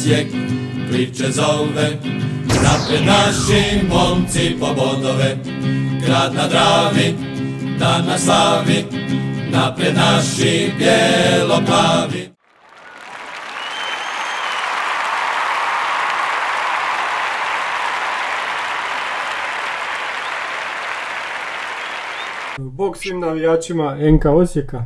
Osijek priče zove. Napred naši momci po bodove, grad na Dravi, dan na slavi. Napred naši bijelo-plavi. Bog svim navijačima NK Osijeka.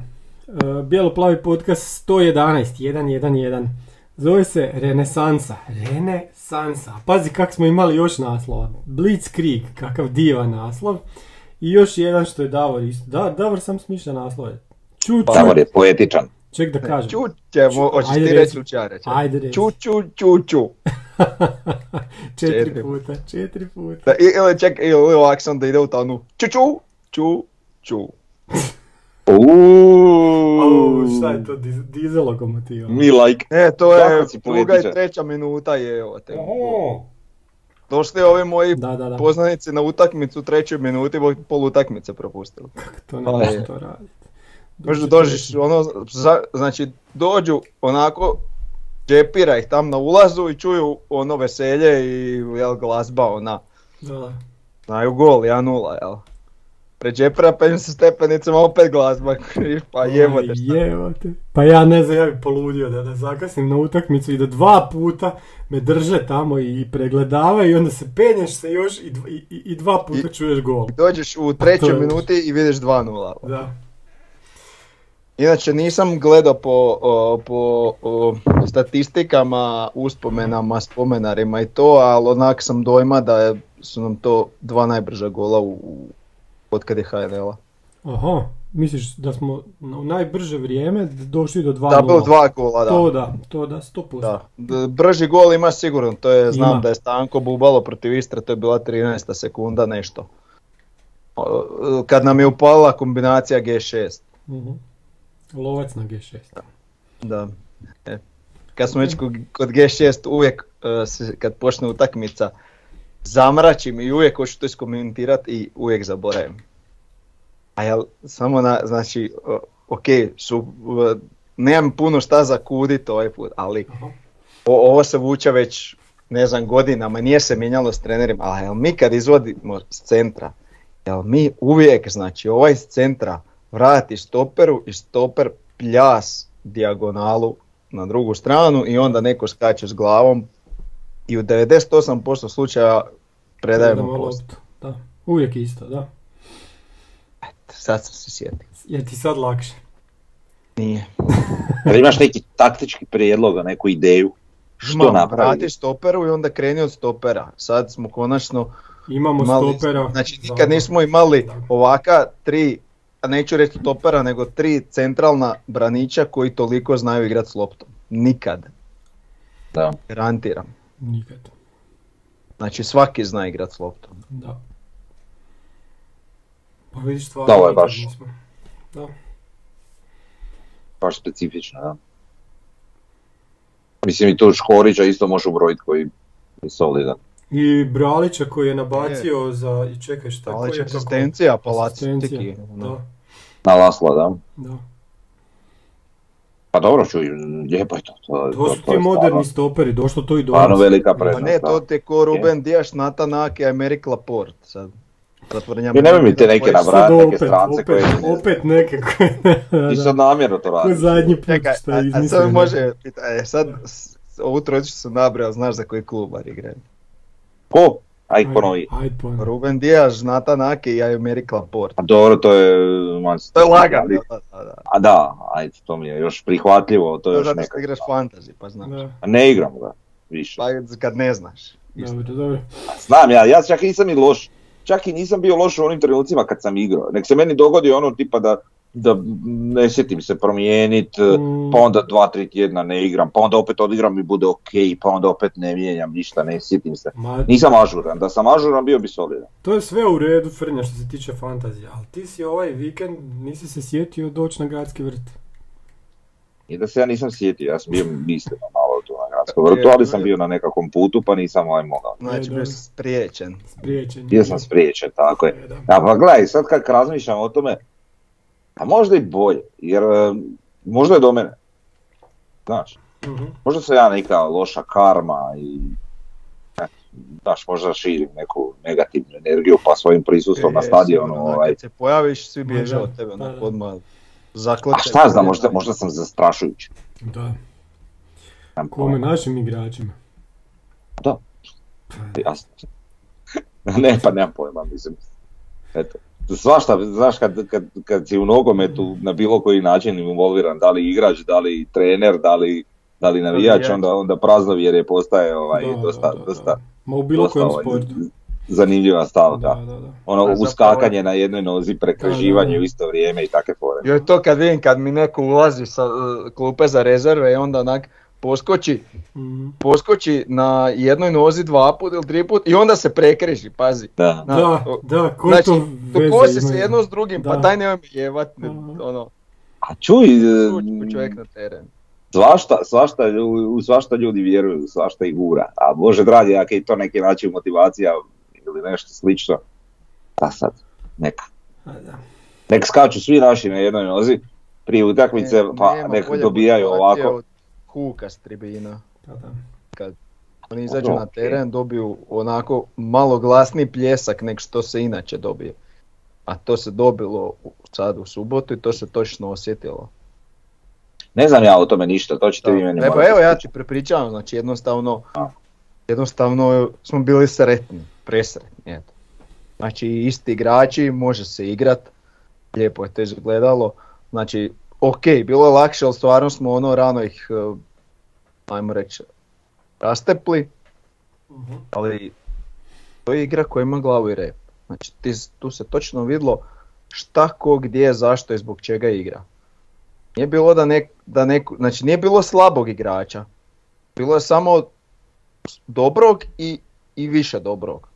E, Bijelo-plavi podcast 111, 111. Zove se Renesansa. Renesansa. Pazi kak smo imali još naslova. Blitzkrieg, kakav divan naslov. I još jedan što je Davor isto. Da, Davor sam smišlja naslove. Ču, ču. Davor je poetičan. Ček da kažem. Čućemo, hoćeš Ajde ti reći ću ja reći. Ajde reci. Ču, ču, ču, ču. četiri Četiri. puta, četiri puta. Da, ili ček, ili ovak sam da ide u tonu. Ču, ču, ču, ču. Au, šta je to, diz- dizel lokomotiva? Mi like. E, to je Kako druga i treća minuta je, evo te. Došli ovi moji Da, da, da. poznanici na utakmicu u trećoj minuti, bo pol utakmice propustili. To ne Pa može je. to raditi. Možda dođeš, ono, za- znači dođu onako, džepira ih tam na ulazu i čuju ono veselje i jel, glazba ona. Da, da. Znaju gol, 1-0, jel? Pred džepira penju se stepenicama opet glazba, pa jebote Aj, šta. jebote. Pa ja ne znam, ja bi poludio da, da zakasnim na utakmicu i da dva puta me drže tamo i pregledavaju i onda se penješ se još i, dva- i, i- i dva puta I- čuješ gol. Dođeš u je trećoj minuti i vidiš 2-0. Da. Inače nisam gledao po, o, po o, statistikama, uspomenama, spomenarima i to, ali onak sam dojma da su nam to dva najbrža gola u od kad je HNL-a. Aha, misliš da smo u najbrže vrijeme došli do 2 Da, bilo dva gola, da. To da, to da, 100%. Da. Brži gol ima sigurno, to je, znam Ima. da je Stanko bubalo protiv Istre, to je bila 13. sekunda nešto. Kad nam je upalila kombinacija G6. Mhm. Lovac na G6. Da. E. Kad smo već kod kod G6 uvijek e, kad počne utakmica zamračim i uvijek hoću to iskomentirati i uvijek zaboravim. A jel, samo na, znači, ok, su, nemam puno šta za kudit ovaj put, ali o- ovo se vuče već ne znam godinama, nije se mijenjalo s trenerima, ali jel mi kad izvodimo s centra, jel mi uvijek, znači ovaj s centra vrati stoperu i stoper pljas dijagonalu na drugu stranu i onda neko skače s glavom i u 98% slučaja predajemo post. loptu. Da. Uvijek isto, da. Sad sam se sjetio. Je ti sad lakše. Nije. Jel imaš neki taktički prijedlog, neku ideju? Što Imam, napraviti? vrati stoperu i onda kreni od stopera. Sad smo konačno Imamo imali, stopera. znači nikad nismo imali Da. ovaka tri, a neću reći stopera, nego tri centralna branića koji toliko znaju igrati s loptom. Nikad, Da. garantiram. Nikad. Znači svaki zna igrati s loptom. Da. Pa vidiš stvarno. Da, ovo je baš. Da. Baš specifično, da. Mislim i tu Škorića isto može ubrojiti koji je solidan. I Bralića koji je nabacio za... I čekaj šta Ali koji je to asistencija, Na Lasla, da. da. Pa dobro, čuj, lijepo je to. To, To su to ti je moderni stvarno- stoperi, došlo to i do Stvarno nas. velika Pa prednost. ne, da. to ti je ko Ruben Dijaš, Nathan Ake, Amerik Laporte. Sad. Zatvorenjama I nemoj mi te neke Sad neke opet, strance opet, koje ne opet neke koje... Ti sad namjerno to Ko radiš. zadnji put Čekaj, što a, je a izmislio. sad može, pita, e, sad ovu trojicu sam nabrao, znaš za koji klubar igraju. Ko? Aj ponovi. Ajde ponovi. Ruben Dijaš, Nathan Ake i Amerik Laporte. A dobro, to je... Man To je lagano. Da, da, da. A da, ajde, to mi je još prihvatljivo, to To je je još zato neka. što igraš fantasy, pa znaš. Da, A ne igram ga, više. Pa kad ne znaš. Isto. dobro, dobro. Znam ja, ja čak i nisam i loš. Čak i nisam bio loš u onim trenucima kad sam igrao. Nek se meni dogodi ono tipa da, da ne sjetim se promijenit, Mm. pa onda dva, tri tjedna ne igram, pa onda opet odigram i bude ok, pa onda opet ne mijenjam ništa, ne sjetim se. Ma, Nisam ažuran, da sam ažuran bio bi solidan. to je sve u redu, Frnja, što se tiče fantazije, ali ti si ovaj vikend, nisi se sjetio doći na gradski vrt. I da se ja nisam sjetio, ja sam bio mislio malo tu na gradskom vrtu, ali sam bio na nekakvom putu pa nisam ovaj mogao. Znači, E, bio spriječen. Spriječen. Bio sam spriječen, tako je. E. Ja pa gledaj, sad kad razmišljam o tome, a možda i bolje, jer e, možda je do mene. Znaš, Mhm. možda sam ja neka loša karma i eto, znaš, možda širim neku negativnu energiju pa svojim prisustvom na Je, stadionu. Ovaj. Kad se pojaviš, svi bježe od tebe, da, da. odmah A zaklete. šta znam, možda, možda sam zastrašujući. Da. Kome našim igračima. Da. Jasno. ne, pa nemam pojma, mislim. Eto. Svašta, znaš, kad, kad, kad si u nogometu na bilo koji način involviran, da li igrač, da li trener, da li, da li navijač, onda, onda praznovjerje postaje ovaj, Da, dosta, da, da, dosta, da. Ma u bilo dosta kojem ovaj, sportu. zanimljiva stavka. Da, da, da. Ono, A zapravo- uskakanje na jednoj nozi, prekreživanje Da, da. u isto vrijeme i takve fore. Joj to kad vidim kad mi neko ulazi sa uh, klupe za rezerve i onda onak poskoči, Mhm. poskoči na jednoj nozi dva put ili tri put i onda se prekriži, pazi. Da. Na- Da, o- da, ko Znači, to veze kosi se jedno s drugim, pa Da. daj nemoj me jebat, ne, Aha. ono, A čuj, sući čovjek na teren. svašta, svašta, u svašta ljudi vjeruju, svašta i gura. A Bože dragi, ako je to neki način motivacija ili nešto slično, pa sad, neka. Nek skaču svi naši na jednoj nozi prije utakmice, Ne- pa nek dobijaju ovako. od Huka s tribina. Pa da. Oni izađu Dobro, na teren, dobiju onako malo glasniji pljesak nek što se inače dobije. A to se dobilo u- sad u subotu i to se točno osjetilo. Ne znam ja o tome ništa, to ćete vi meni E pa morati evo ja ti prepričavam, znači jednostavno, A. jednostavno smo bili sretni, presretni, eto. Znači isti igrači, može se igrat, lijepo je to izgledalo, znači ok, bilo je lakše, ali stvarno smo ono rano ih, eh, ajmo reći, rastepli, Mhm. ali to je igra koja ima glavu i rep. Znači ti, tu se točno vidlo šta ko gdje, zašto i zbog čega igra. Nije bilo da, nek, da neku, znači nije bilo slabog igrača. Bilo je samo dobrog i, i više dobrog.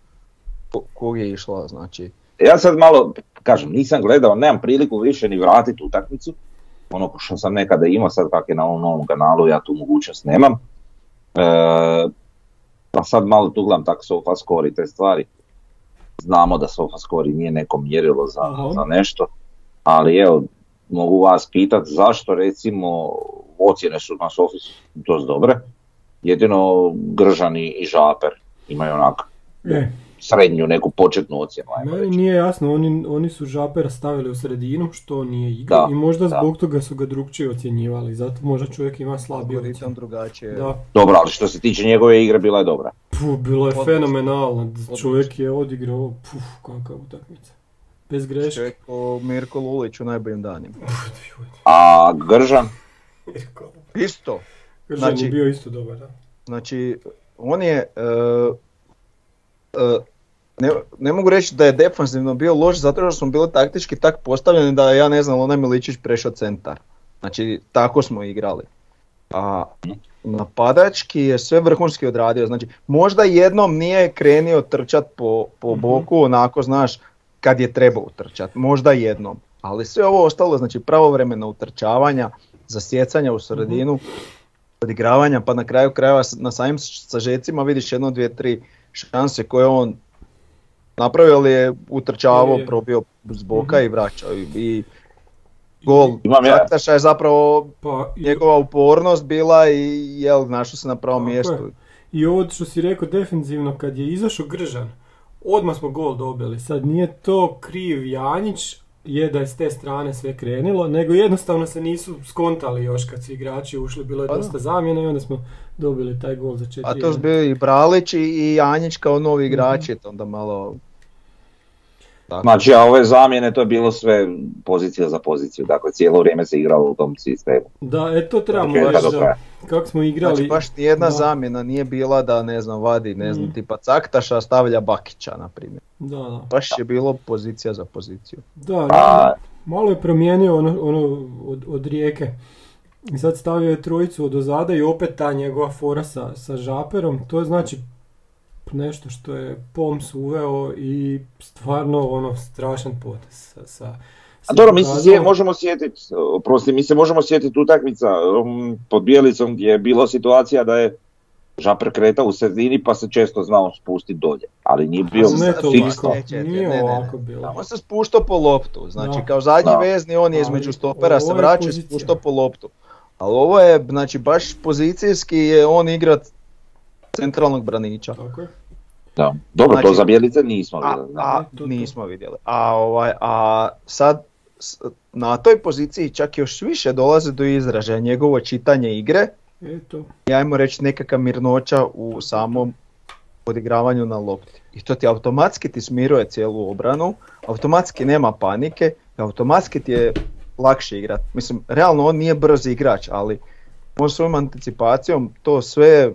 Ko, kog je išla, znači. Ja sad malo, kažem, nisam gledao, nemam priliku više ni vratiti utakmicu. Ono što sam nekada imao, sad kak je na ovom novom kanalu, ja tu mogućnost nemam. E, pa sad malo tu gledam tak sofa score i te stvari. Znamo da sofa score nije neko mjerilo za, Aha. za nešto, ali evo, mogu vas pitat zašto recimo ocjene su na sofi dosta dobre, jedino Gržani i Žaper imaju onak E, srednju neku početnu ocjenu, ajmo meni reći. nije jasno, oni, oni su Žapera stavili u sredinu, što nije igra Da, i možda da. zbog toga su ga drugčije ocjenjivali, zato možda čovjek ima slabiji Algoritam ocjen. drugačije. Da, Dobro, ali što se tiče njegove igre bila je dobra. Puh, bilo je Odlično. fenomenalno, Odlično. čovjek je odigrao, puf, kakva utakmica. Bez greške. Čovjek ko Mirko Lulić u najboljim danima. A Gržan, Isto, Gržan Znači- je bio isto dobar, da. Znači, on je, e, ne, ne mogu reći da je defanzivno bio loš zato što smo bili taktički tak postavljeni da ja ne znam, onaj Miličić prešao centar. Znači, tako smo igrali. A napadački je sve vrhunski odradio. Znači, možda jednom nije krenio trčat po, po Mhm. boku, onako, znaš, kad je trebao utrčat. Možda jednom. Ali sve ovo ostalo, znači pravovremena utrčavanja, zasjecanja u sredinu, odigravanja, pa na kraju krajeva na samim sažecima vidiš jedno, dvije, tri šanse koje on napravio, ali je utrčavao, probio s boka Mhm. i vraćao. I, i gol Imam ja- Šaktaša je zapravo Pa, i- njegova upornost bila i jel, našao se na pravom mjestu. je. I ovo što si rekao defensivno, kad je izašao Gržan, odmah smo gol dobili. Sad nije to kriv Janjić, je da je s te strane sve krenilo, nego jednostavno se nisu skontali još kad su igrači ušli, bilo je Pa dosta zamjena i onda smo dobili taj gol za 4 A to su bili i Bralić i i Anjić kao novi Mhm. igrači, to onda malo... Tako. znači a ove zamjene to je bilo sve pozicija za poziciju, dakle cijelo vrijeme se igralo u tom sistemu. Da, e to trebamo reći. Kako smo igrali. Znači baš nijedna da. zamjena nije bila da ne znam vadi ne znam Mhm. tipa Caktaša stavlja Bakića na primjer. Da, da. Baš je bilo pozicija za poziciju. Da, A, malo je promijenio ono, ono od, od rijeke. I sad stavio je trojicu od ozada i opet ta njegova fora sa, sa žaperom. To je znači nešto što je Poms uveo i stvarno ono strašan potez. Sa, sa, a dobro, mi se sje- možemo sjetiti, oprosti, mi se možemo sjetiti utakmica um, pod Bijelicom gdje je bila situacija da je Žaper kretao u sredini pa se često znao spustiti dolje, ali nije bio sad toliko, fiksno. Tamo se spuštao po loptu, znači Da. kao zadnji Da. vezni on je između stopera se vraća i spuštao po loptu. Ali ovo je, znači baš pozicijski je on igrat centralnog braniča. Tako je. Da. Dobro, to Znači- za Bjelice nismo A, vidjeli. da. a to- to. nismo vidjeli. A, ovaj, a sad s- na toj poziciji čak još više dolaze do izražaja njegovo čitanje igre Eto. i ajmo reći nekakva mirnoća u samom odigravanju na lopti. I to ti automatski ti smiruje cijelu obranu, automatski nema panike, automatski ti je lakše igrat. Mislim, realno on nije brz igrač, ali on svojom anticipacijom to sve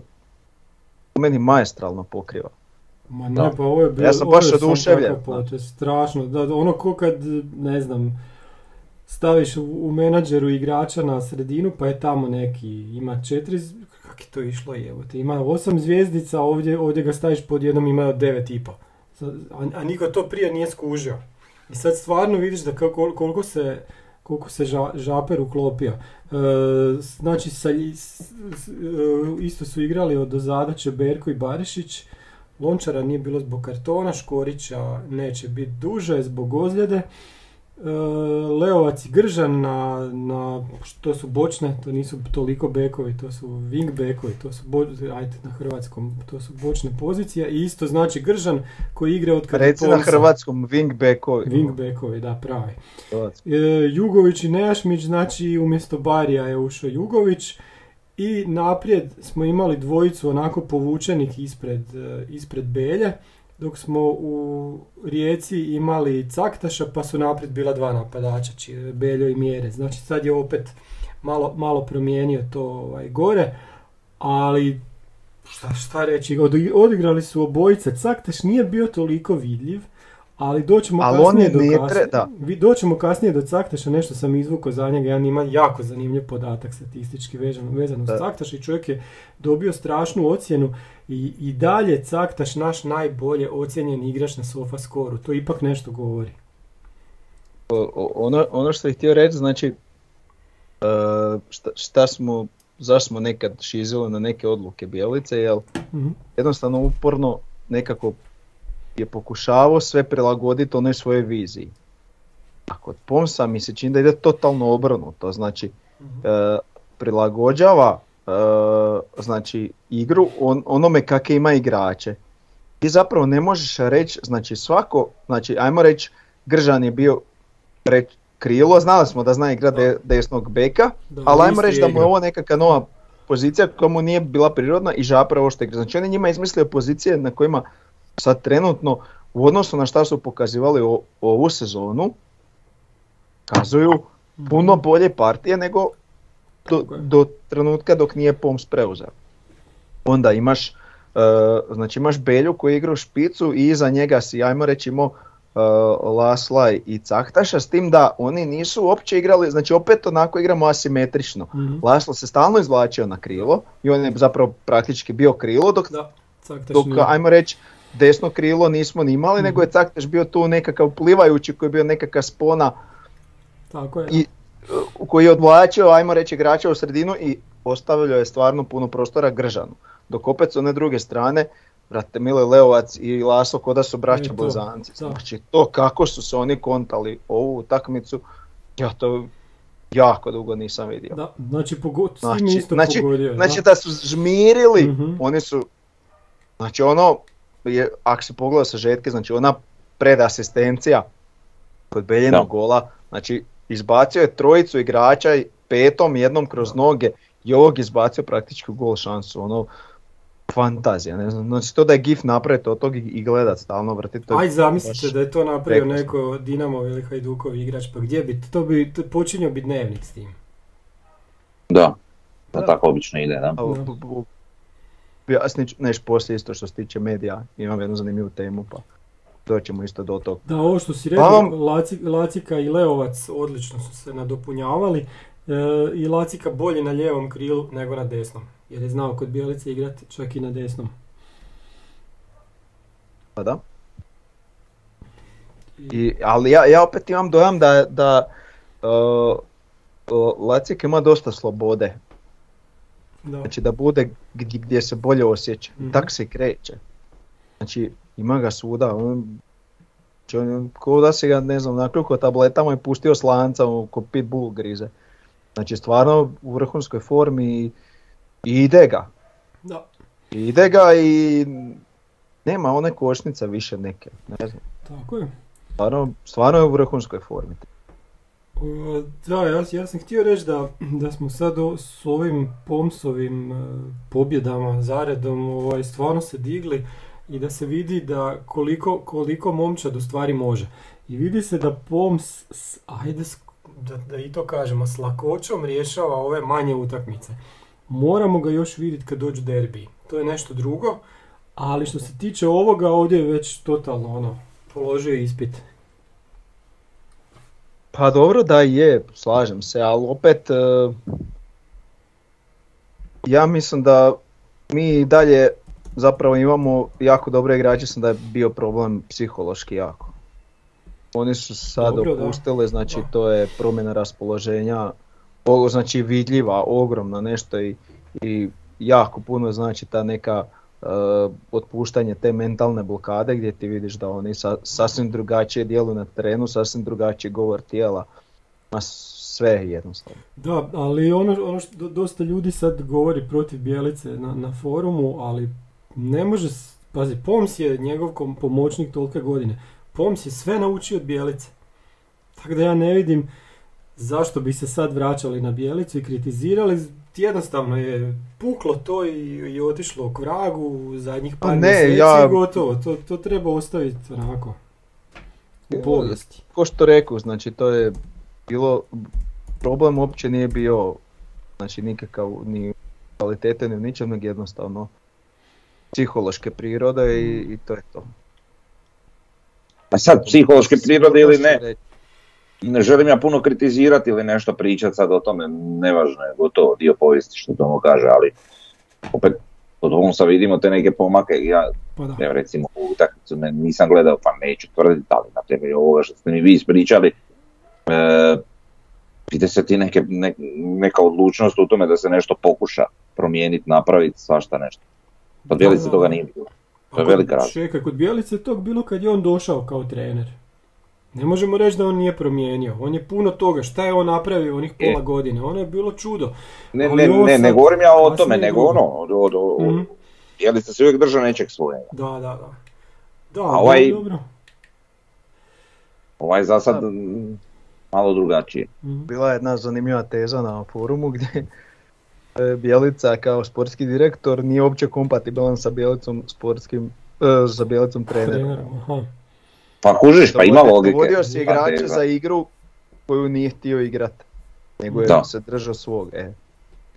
u meni maestralno pokriva. Ma ne, Da. pa ovo je bilo, Ja sam ovo baš je oduševljen, strašno. Da, ono ko kad, ne znam, staviš u, u menadžeru igrača na sredinu, pa je tamo neki, ima četiri, kak je to išlo jebote, ima osam zvijezdica, ovdje, ovdje ga staviš pod jednom, ima devet i po. Sa- A, a niko to prije nije skužio. I sad stvarno vidiš da kako, koliko se koliko se ža, žaper uklopio. E, znači, sa, e, isto su igrali od dozada Čeberko i Barišić. Lončara nije bilo zbog kartona, Škorića neće biti duže zbog ozljede. E, Leovac i Gržan na, na, što su bočne, to nisu toliko bekovi, to su wing bekovi, to su, bo, ajde na hrvatskom, to su bočne pozicije i isto znači Gržan koji igra od kada Reci na hrvatskom wingbackovi. Wing bekovi, da, pravi. E, Jugović i Nejašmić, znači umjesto Barija je ušao Jugović i naprijed smo imali dvojicu onako povučenih ispred, e, ispred Belje, dok smo u Rijeci imali Caktaša pa su naprijed bila dva napadača, či- Beljo i Mjere. Znači sad je opet malo, malo promijenio to ovaj, gore, ali šta, šta reći, Odi- odigrali su obojice, Caktaš nije bio toliko vidljiv, ali doćemo Ali on kasnije je do ne kas- tre- da. Vi doćemo kasnije do Caktaša, nešto sam izvukao za njega, ja ima jako zanimljiv podatak statistički vezan, vezan uz. Caktaša i čovjek je dobio strašnu ocjenu i, i dalje Caktaš naš najbolje ocijenjen igrač na sofa skoru, to ipak nešto govori. O- ono, ono što bih htio reći, znači, e, šta, šta smo, zašto smo nekad šizili na neke odluke Bijelice, jel Mhm. jednostavno uporno nekako je pokušavao sve prilagoditi onoj svojoj viziji. A kod Pomsa mi se čini da ide totalno obrnuto, znači e, prilagođava e, znači igru on, onome kakve ima igrače. Ti zapravo ne možeš reći, znači svako, znači ajmo reći Gržan je bio pre, krilo, znali smo da zna igrati de- desnog beka, Da, ali ajmo reći da mu je igra. ovo nekakva nova pozicija koja mu nije bila prirodna i žapra ovo što igra. Znači on je njima izmislio pozicije na kojima sad trenutno u odnosu na šta su pokazivali o- ovu sezonu kazuju puno bolje partije nego do, do trenutka dok nije Poms preuzeo. Onda imaš, e, znači imaš Belju koji igra u špicu i iza njega si, ajmo reći, imao e, Lasla i Cahtaša, s tim da oni nisu uopće igrali, znači opet onako igramo asimetrično. Mhm. Laslo se stalno izvlačio na krilo i on je zapravo praktički bio krilo, dok, Da, dok ajmo reći, desno krilo nismo ni imali, Mhm. nego je Caktaš bio tu nekakav plivajući koji je bio nekakva spona Tako je. i koji je odvlačio, ajmo reći, igrača u sredinu i ostavljao je stvarno puno prostora Gržanu. Dok opet s one druge strane, brate Mile Leovac i Laso ko da su braća to, blizanci. da. Znači to kako su se oni kontali ovu utakmicu, ja to jako dugo nisam vidio. Da, znači, pogo- si mi Znači, isto znači, pogodio. znači da. da su žmirili, Mhm. oni su, znači ono, je, ako si pogledao sa žetke, znači ona predasistencija kod Beljenog Da. gola, znači izbacio je trojicu igrača i petom jednom kroz noge i ovog izbacio praktički u gol šansu, ono, fantazija, ne znam, znači to da je GIF napraviti od tog i- gledat stalno vrtiti. Aj zamislite da je to napravio prekrasno. neko Dinamo ili Hajdukov igrač, pa gdje bi, to bi to počinio bi dnevnik s tim. Da, da Da. tako obično ide, da. A, ću nešto poslije isto što se tiče medija, imam jednu zanimljivu temu pa doćemo isto do tog. Da, ovo što si rekao, Uglavnom- Laci, Lacika i Leovac odlično su se nadopunjavali e, i Lacika bolje na lijevom krilu nego na desnom, jer je znao kod Bijelice igrati čak i na desnom. Pa da. I, ali ja, ja opet imam dojam da, da uh, uh, Lacik ima dosta slobode. Da. Znači da bude gdje, gdje se bolje osjeća. Mhm. Tak se kreće. Znači ima ga svuda. On, znači, on, ko da si ga ne znam nakljuko tabletama i pustio s lanca u- ko pitbull grize. Znači stvarno u vrhunskoj formi i, ide ga. Da, ide ga i nema one košnice više neke. Ne znam. tako je. Stvarno, stvarno je u vrhunskoj formi. E, Da, ja, ja sam htio reći da, da smo sad o- s ovim Pomsovim e, pobjedama zaredom ovaj, stvarno se digli i da se vidi da koliko, koliko momčad u stvari može. I vidi se da Poms, s- ajde, da, da i to kažemo, s lakoćom rješava ove manje utakmice. Moramo ga još vidjeti kad dođu derbi. To je nešto drugo, ali što se tiče ovoga ovdje je već totalno ono, položio ispit. Pa dobro da je, slažem se, ali opet e, ja mislim da mi dalje zapravo imamo jako dobre igrače, sam da je bio problem psihološki jako. Oni su sad Dobro, da. opustili, znači Da. to je promjena raspoloženja, znači vidljiva, ogromna nešto i, i jako puno znači ta neka otpuštanje te mentalne blokade gdje ti vidiš da oni sa, sasvim drugačije djeluju na terenu, sasvim drugačiji govor tijela, ma sve je jednostavno. Da, ali ono, ono što do- dosta ljudi sad govori protiv Bjelice na, na forumu, ali ne može, pazi, Poms je njegov pomoćnik tolike godine. Poms je sve naučio od Bjelice. Tako da ja ne vidim zašto bi se sad vraćali na Bjelicu i kritizirali. Jednostavno je puklo to i, i otišlo k vragu u zadnjih Pa par ne, mjeseci ja- i gotovo. To, to treba ostaviti onako u povijesti. Ko što rekao, znači to je bilo, problem uopće nije bio znači nikakav ni kvalitete ni ničem, nego jednostavno psihološke prirode i, i to je to. Pa sad, psihološke prirode ili ne, Reći. Ne želim ja puno kritizirati ili nešto pričati sad o tome, nevažno je, gotovo dio povijesti što to kaže, ali opet od ovom sad vidimo te neke pomake, ja Pa da. recimo u utakmicu nisam gledao pa neću tvrditi, ali na temelju ovoga što ste mi vi ispričali, e, vide se ti neke, ne- neka odlučnost u tome da se nešto pokuša promijeniti, napraviti, svašta nešto. Kod Bjelice toga nije bilo. To je velika razlika. Čekaj, kod Bjelice je tog bilo kad je on došao kao trener. Ne možemo reći da on nije promijenio. On je puno toga. Šta je on napravio onih pola Je. godine? Ono je bilo čudo. Ne, ne, ne, ne sad govorim ja o tome, nego drugo. ono, od, od, od, Mhm. Bjelica se uvijek drža nečeg svojega. Da, da, da. Da, A ovaj- dobro. Ovaj za sad Da. malo drugačije. Mhm. Bila je jedna zanimljiva teza na forumu gdje e, Bjelica kao sportski direktor nije uopće kompatibilan sa Bjelicom sportskim, e, sa Bjelicom trenerom. Trenerom, aha. Pa kužiš, pa ima logike. Dovodio si Pa igrače teza. za igru koju nije htio igrat. Nego je Da. se držao svog. E.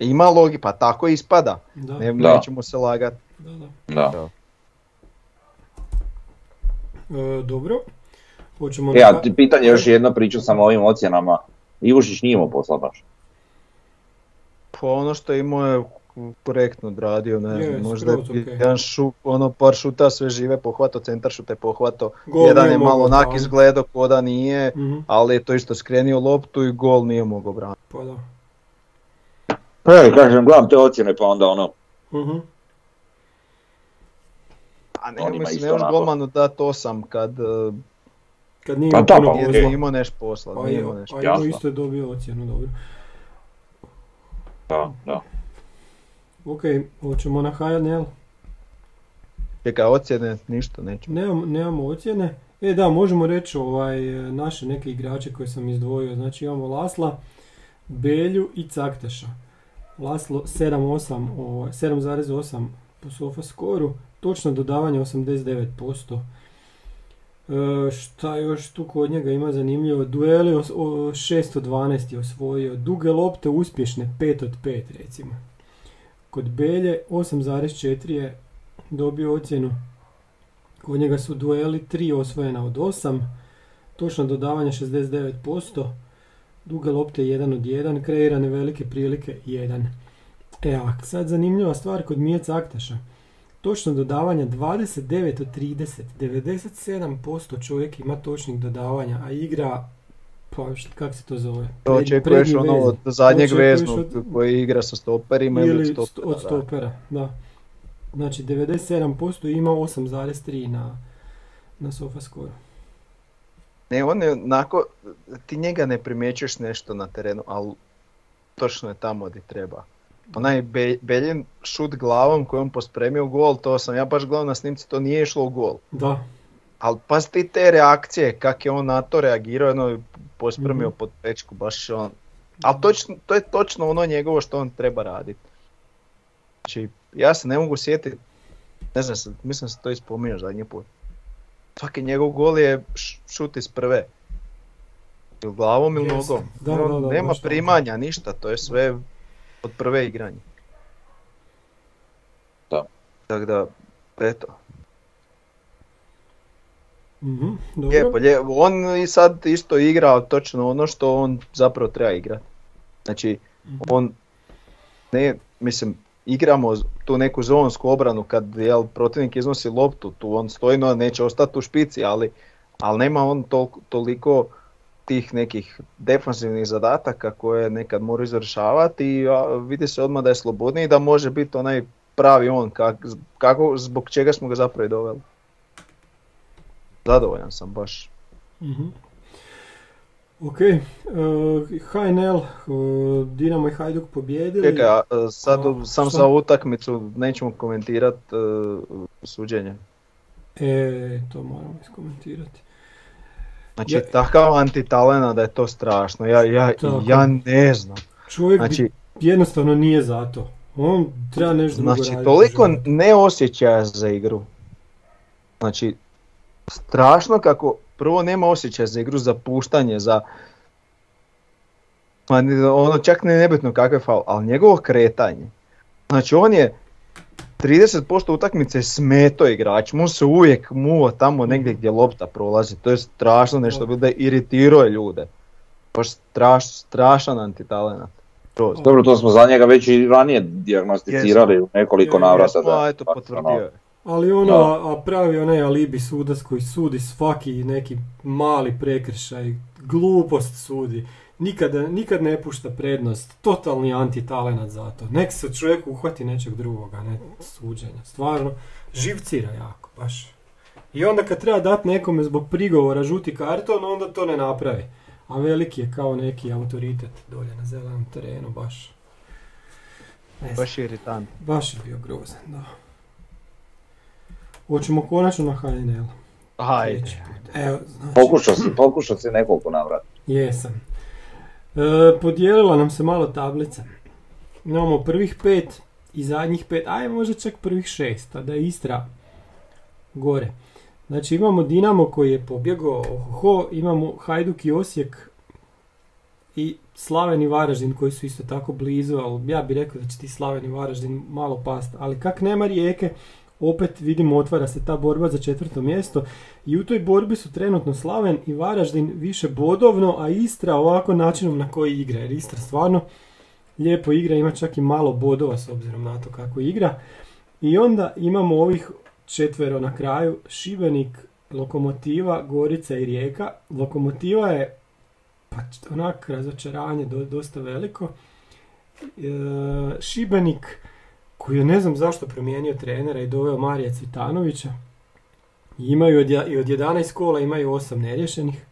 Ima logi, pa tako ispada. Da, Ne, Da. Nećemo se lagati. da, da. Da. E, dobro. Hoćemo E, a na- ti pitanje još jedno, pričao sam o ovim ocjenama. Ivušić nije imao posla baš. Pa ono što je imao je korektno odradio, ne znam, možda je okej. jedan šu, ono par šuta sve žive pohvato, centar šute pohvato, Gol jedan je malo onak izgledao ko da nije, Mhm, ali je to isto skrenio loptu i gol nije mogao braniti. Pa da. Pa ja kažem, gledam te ocjene pa onda ono, Mhm. A ne, On mislim, isto ne možeš onako. golmanu dati osam kad uh, Kad nije Pa puno pa nije imao nešto posla. Pa je, pa je, on Jasno. isto je dobio ocjenu, dobro. da, da. Ok, hoćemo na HNL. Čekaj, ocjene, ništa neću. Nemam, nemamo ocjene. E da, možemo reći ovaj, naše neke igrače koje sam izdvojio. Znači imamo Lasla, Belju i Cakteša. Laslo 7,8, ovaj, 7,8 po sofa skoru, točno dodavanje 89%. E, šta još tu kod njega ima zanimljivo? Dueli os, o, 612 je osvojio, duge lopte uspješne 5 od 5 recimo. Kod Belje 8,4 je dobio ocjenu. Kod njega su dueli 3 osvojena od 8, točno dodavanje 69%, duge lopte 1 od 1, kreirane velike prilike 1. E, a sad zanimljiva stvar kod Mije Cakteša. Točno dodavanja 29 od 30, 97% čovjek ima točnih dodavanja, a igra Pa kak se to zove? To očekuješ ono od zadnjeg veznog od- koji igra sa stoperima ili, ili od st- stopera. od da. stopera, da. Znači 97% ima 8,3 na, na SofaScore. Ne, on je onako, ti njega ne primjećuješ nešto na terenu, ali točno je tamo gdje treba. Onaj Be- Beljin šut glavom koji on pospremio gol, to sam ja baš gledao na snimci, to nije išlo u gol. Da, Ali pas ti te reakcije, kak je on na to reagirao, ono je pospremio Mhm. pod pečku, baš on. Ali točno, to je točno ono njegovo što on treba raditi. Znači, ja se ne mogu sjetiti, ne znam, sad, mislim da se to i spominjao zadnji put. Svaki njegov gol je šut iz prve. Ili glavom ili nogom. Da, da, da, nema primanja, ništa, to je sve od prve igranje. Da. Tako da, eto, mhm, dobro. Lijepo, lijepo. On i sad isto igra točno ono što on zapravo treba igrati. Znači, Mhm. on ne, mislim, igramo tu neku zonsku obranu kad jel, protivnik iznosi loptu, tu on stojno neće ostati u špici, ali, ali nema on tol- toliko tih nekih defanzivnih zadataka koje nekad mora izvršavati i vidi se odmah da je slobodniji i da može biti onaj pravi on, kak, kako, zbog čega smo ga zapravo i doveli. Zadovoljan sam baš. Mhm. Ok, uh, HNL, uh, Dinamo i Hajduk pobjedili. Čekaj, a, a, sad A, sam za utakmicu nećemo komentirati suđenje. E, to moramo iskomentirati. Znači, Ja- takav antitalena da je to strašno, ja, ja, Tako. ja ne znam. Čovjek bi Znači, jednostavno nije zato. On treba nešto drugo znači toliko u životu. neosjećaja za igru. Znači, strašno kako prvo nema osjećaja za igru, za puštanje, za... Ono čak ne nebitno kakve faul, ali njegovo kretanje. Znači on je 30% utakmice smeto igrač, mu se uvijek muva tamo negdje gdje lopta prolazi, to je strašno nešto, bilo da je iritirao je ljude. Baš straš, strašan antitalenat. Dobro, to smo za njega već i ranije dijagnosticirali u nekoliko Je, navrata. Pa eto, potvrdio ono, je. Ali ono, Da. a, a pravi onaj alibi sudac koji sudi svaki neki mali prekršaj, glupost sudi, nikada, nikad ne pušta prednost, totalni antitalenat za to. Nek se čovjek uhvati nečeg drugoga, ne suđenja. Stvarno, živcira jako, baš. I onda kad treba dati nekome zbog prigovora žuti karton, onda to ne napravi. A veliki je kao neki autoritet dolje na zelenom terenu, baš. Ne znam. Baš je iritant. Baš je bio grozan, da. Hoćemo konačno na HNL. Ajde. Sljedeći put. Evo, znači, Pokušao si, pokušao si nekoliko navrata. jesam. E, podijelila nam se malo tablica. Imamo prvih pet i zadnjih pet, aj možda čak prvih šest, a da je Istra gore. Znači imamo Dinamo koji je pobjegao, ohoho, imamo Hajduk i Osijek i Slaven i Varaždin koji su isto tako blizu, ali ja bih rekao da će ti Slaven i Varaždin malo past. Ali kak nema rijeke, opet vidimo otvara se ta borba za četvrto mjesto i u toj borbi su trenutno Slaven i Varaždin više bodovno, a Istra ovako načinom na koji igra, jer Istra stvarno lijepo igra, ima čak i malo bodova s obzirom na to kako igra. I onda imamo ovih četvero na kraju, Šibenik, Lokomotiva, Gorica i Rijeka. Lokomotiva je pa onak razočaranje do- dosta veliko. E, Šibenik koji je ne znam zašto promijenio trenera i doveo Marija Cvitanovića. I imaju od, i od 11 kola imaju 8 neriješenih.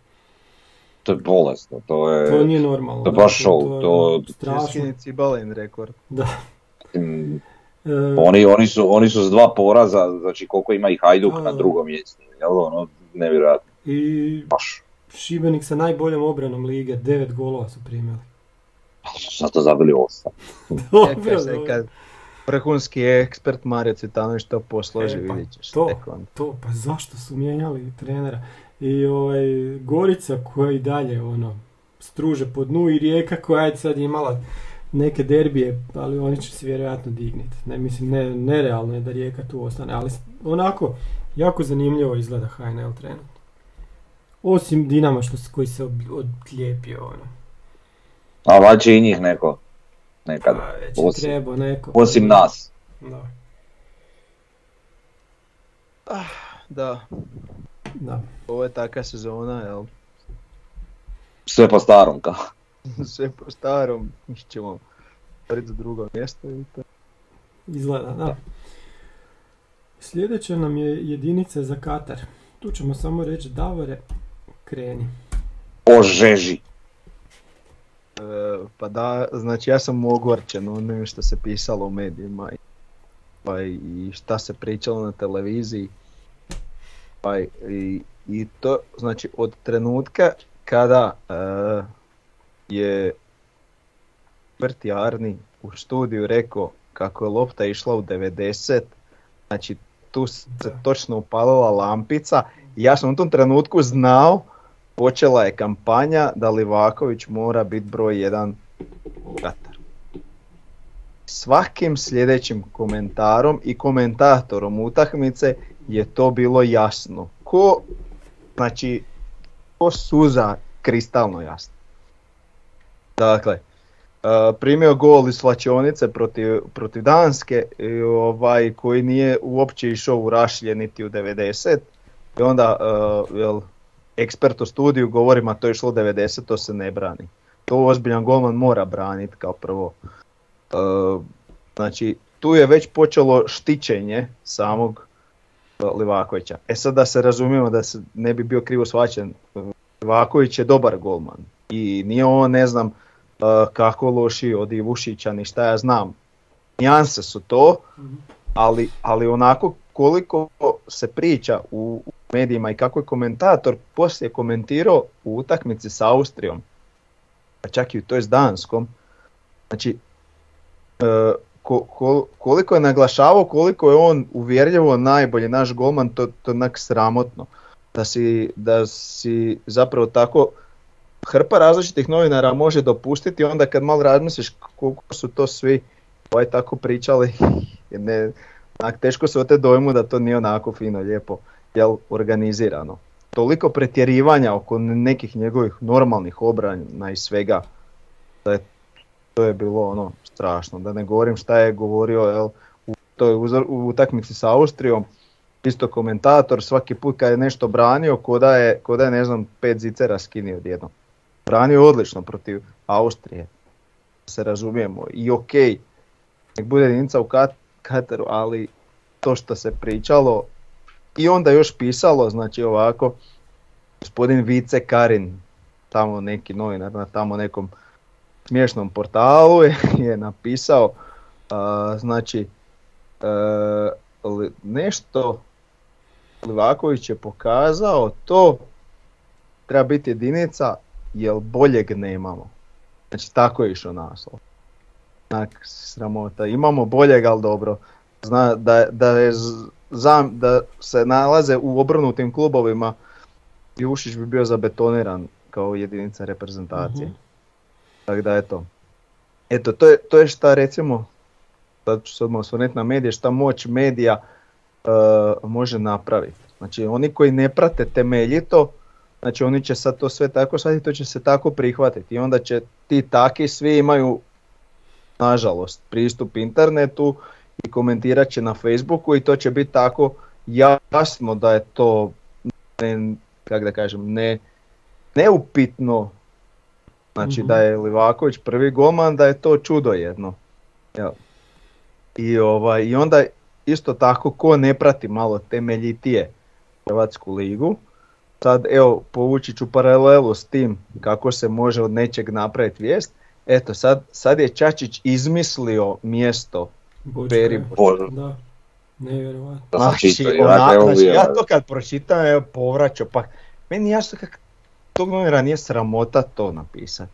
To je bolesno, to je... To nije normalno. to je baš show, to- je strašno. Balen rekord. Da. mm, E, Oni, oni, su, oni su s dva poraza, znači koliko ima i Hajduk na drugom mjestu, jel ono, nevjerojatno, I baš. Šibenik sa najboljom obranom lige, 9 golova su primili. Zato zabili osam. Dobro, dobro. Vrhunski ekspert Mario Cvitanović to posloži, E, pa vidjet ćeš to. To, pa zašto su mijenjali trenera? I ovaj, Gorica koja i dalje ono, struže po dnu i Rijeka koja je sad imala neke derbije, ali oni će se vjerojatno digniti. Ne, mislim, ne, nerealno je da Rijeka tu ostane, ali onako, jako zanimljivo izgleda HNL trenutno. Osim Dinama što, koji se odlijepio, ono. A će i njih neko, nekada, A, već osim- trebao neko. osim nas. Da, Da, da. ovo je taka sezona, jel? Sve po starom kao. Sve po starom, mi ćemo pred za drugo mjesto i to. Izgleda, da. Sljedeća nam je jedinica za Katar. Tu ćemo samo reći Davore, kreni. Ožeži. E, pa da, znači ja sam ogorčen onim što se pisalo u medijima i- pa i šta se pričalo na televiziji. Pa i, i to, znači od trenutka kada e, je Berti Arni u studiju rekao kako je lopta išla u 90, znači tu se točno upalila lampica i ja sam u tom trenutku znao počela je kampanja da Livaković mora biti broj jedan Katar. Svakim sljedećim komentarom i komentatorom utakmice je to bilo jasno. Ko, znači, ko suza kristalno jasno. Dakle, e, primio gol iz slačionice protiv, protiv Danske i ovaj, koji nije uopće išao u rašlje niti u 90 i onda e, jel, ekspert u studiju govori ma to je išlo 90, to se ne brani. To ozbiljan golman mora braniti kao prvo. E, znači, tu je već počelo štićenje samog e, Livakovića. E sad da se razumijemo da se ne bi bio krivo shvaćen, e, Livaković je dobar golman i nije on ne znam e, kako loši od Ivušića ni šta ja znam. Nijanse su to, ali, ali onako koliko se priča u u medijima i kako je komentator poslije komentirao u utakmici sa Austrijom, pa čak i u toj s Danskom, znači e, ko- ko- koliko je naglašavao, koliko je on uvjerljivo najbolji naš golman, to, to onak sramotno. Da si, da si zapravo tako hrpa različitih novinara može dopustiti onda kad malo razmisliš koliko su to svi ovaj tako pričali, ne, teško se ote dojmu da to nije onako fino, lijepo, jel, organizirano. Toliko pretjerivanja oko nekih njegovih normalnih obrana i svega, da je, to je bilo ono strašno. Da ne govorim šta je govorio jel, u toj u utakmici sa Austrijom, isto komentator, svaki put kad je nešto branio, ko da je, ko da je ne znam, pet zicera skinio odjednom. Branio odlično protiv Austrije, se razumijemo, i okej, nek bude jedinica u Kat- Kataru, ali to što se pričalo i onda još pisalo, znači ovako, gospodin Vice Karin, tamo neki novinar na tamo nekom smiješnom portalu je, je napisao, a, znači, li- nešto Livaković je pokazao to treba biti jedinica jer boljeg nemamo. Znači tako je išao naslov. Onak, sramota. Imamo boljeg, ali dobro. Zna da, da, je z- zam- da se nalaze u obrnutim klubovima Jušić bi bio zabetoniran kao jedinica reprezentacije. Mhm. Tako da eto. Eto, to je, to je šta recimo, sad ću se odmah osvrnuti na medije, šta moć medija e, može napraviti. Znači oni koji ne prate temeljito, znači oni će sad to sve tako shvatiti, to će se tako prihvatiti i onda će ti taki svi imaju nažalost pristup internetu i komentirat će na Facebooku i to će biti tako jasno da je to ne, kak da kažem, ne, neupitno znači Mhm. da je Livaković prvi golman, da je to čudo jedno. Jel? I, ovaj, I onda isto tako ko ne prati malo temeljitije Hrvatsku ligu, sad evo povući ću paralelu s tim kako se može od nečeg napraviti vijest, eto sad, sad je Čačić izmislio mjesto Bočka Peri je. Bože. Da, nevjerovatno. Sam Znači, onak, evo znači, ja to kad pročitam, evo povraćam, pa meni jasno kako tog novinara nije sramota to napisati.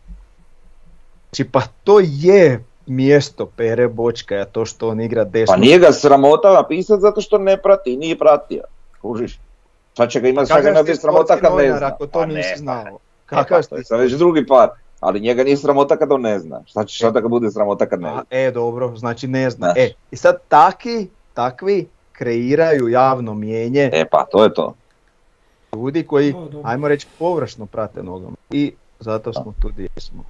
Znači, pa to je mjesto Pere Bočka, to što on igra desno. Pa nije ga sramota napisat zato što ne prati, nije pratio. Kužiš? Šta će ga imati, bi sramota sportski kad ne novinar zna? Ako to Pa nisi ne, pa znao. ne, Kakav pa ti sad već drugi par. Ali njega nije sramota kad on ne zna. Šta će šta da ga bude sramota kad ne zna? e, dobro, znači ne zna. Znaš. E, i sad taki, takvi kreiraju javno mijenje E pa, to je to. ljudi koji, Da, da. ajmo reći, površno prate nogama. I zato smo tu gdje smo.